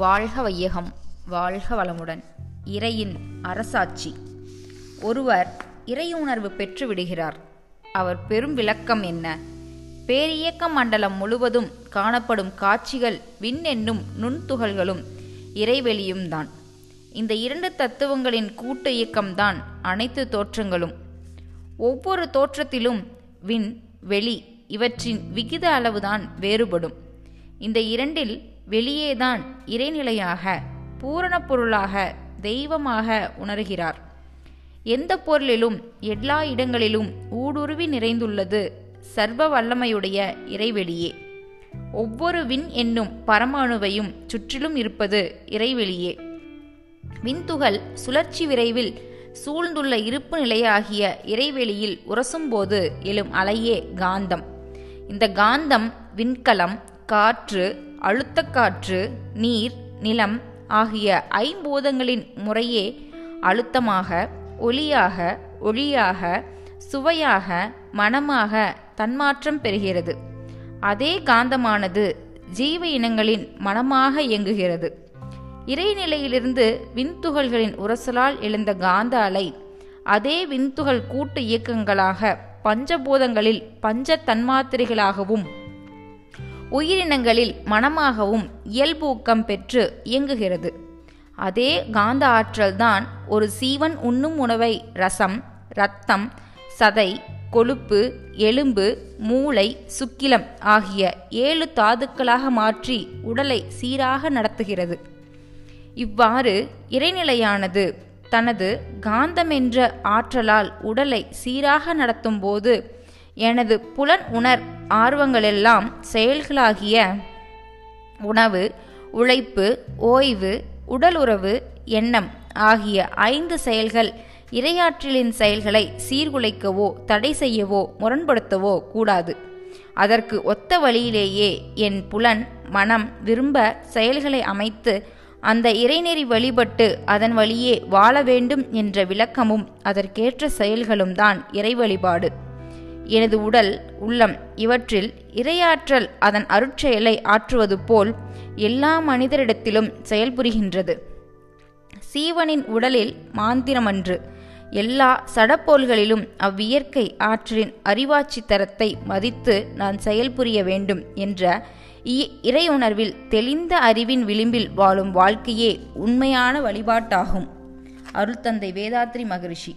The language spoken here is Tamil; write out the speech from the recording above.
வாழ்க வையகம் வாழ்க வளமுடன். இறையின் அரசாட்சி. ஒருவர் இறையுணர்வு பெற்று விடுகிறார். அவர் பெரும் விளக்கம் என்ன? பேரியக்க மண்டலம் முழுவதும் காணப்படும் காட்சிகள் விண் என்னும் நுண்துகள்களும் இறைவெளியும் தான். இந்த இரண்டு தத்துவங்களின் கூட்டு இயக்கம்தான் அனைத்து தோற்றங்களும். ஒவ்வொரு தோற்றத்திலும் விண் வெளி இவற்றின் விகித அளவுதான் வேறுபடும். இந்த இரண்டில் வெளியேதான் இறைநிலையாக பூரணப் பொருளாக தெய்வமாக உணர்கிறார். எந்த பொருளிலும் எல்லா இடங்களிலும் ஊடுருவி நிறைந்துள்ளது சர்வ வல்லமையுடைய இறைவெளியே. ஒவ்வொரு விண் என்னும் பரமாணுவையும் சுற்றிலும் இருப்பது இறைவெளியே. விண்துகள் சுழற்சி விரைவில் சூழ்ந்துள்ள இருப்பு நிலையாகிய இறைவெளியில் உரசும்போது எழும் அலையே காந்தம். இந்த காந்தம் விண்கலம் காற்று அழுத்தக்காற்று நீர் நிலம் ஆகிய ஐம்பூதங்களின் முறையே அழுத்தமாக ஒளியாக ஒளியாக சுவையாக மனமாக தன்மாற்றம் பெறுகிறது. அதே காந்தமானது ஜீவ இனங்களின் மனமாக இயங்குகிறது. இறைநிலையிலிருந்து விண்துகள்களின் உரசலால் எழுந்த காந்த அலை அதே விண்துகள் கூட்டு இயக்கங்களாக பஞ்சபூதங்களில் பஞ்ச தன்மாத்திரைகளாகவும் உயிரினங்களில் மனமாகவும் இயல்பூக்கம் பெற்று இயங்குகிறது. அதே காந்த ஆற்றல்தான் ஒரு சீவன் உண்ணும் உணவை ரசம் இரத்தம் சதை கொழுப்பு எலும்பு மூளை சுக்கிலம் ஆகிய ஏழு தாதுக்களாக மாற்றி உடலை சீராக நடத்துகிறது. இவ்வாறு இறைநிலையானது தனது காந்தமென்ற ஆற்றலால் உடலை சீராக நடத்தும்போது எனது புலன் உணர் ஆர்வங்களெல்லாம் செயல்களாகிய உணவு உழைப்பு ஓய்வு உடலுறவு எண்ணம் ஆகிய ஐந்து செயல்கள் இரையாற்றலின் செயல்களை சீர்குலைக்கவோ தடை செய்யவோ முரண்படுத்தவோ கூடாது. அதற்கு ஒத்த வழியிலேயே என் புலன் மனம் விரும்ப செயல்களை அமைத்து அந்த இறைநெறி வழிபட்டு அதன் வழியே வாழ வேண்டும் என்ற விளக்கமும் அதற்கேற்ற செயல்களும் தான் இறை வழிபாடு. எனது உடல் உள்ளம் இவற்றில் இரையாற்றல் அதன் அருட்செயலை ஆற்றுவது போல் எல்லா மனிதரிடத்திலும் செயல்புரிகின்றது சீவனின் உடலில் மாந்திரமன்று எல்லா சடப்போல்களிலும் அவ்வியற்கை ஆற்றலின் அறிவாட்சி தரத்தை மதித்து நான் செயல்புரிய வேண்டும் என்ற இறையுணர்வில் தெளிந்த அறிவின் விளிம்பில் வாழும் வாழ்க்கையே உண்மையான வழிபாட்டாகும். அருள்தந்தை வேதாத்ரி மகரிஷி.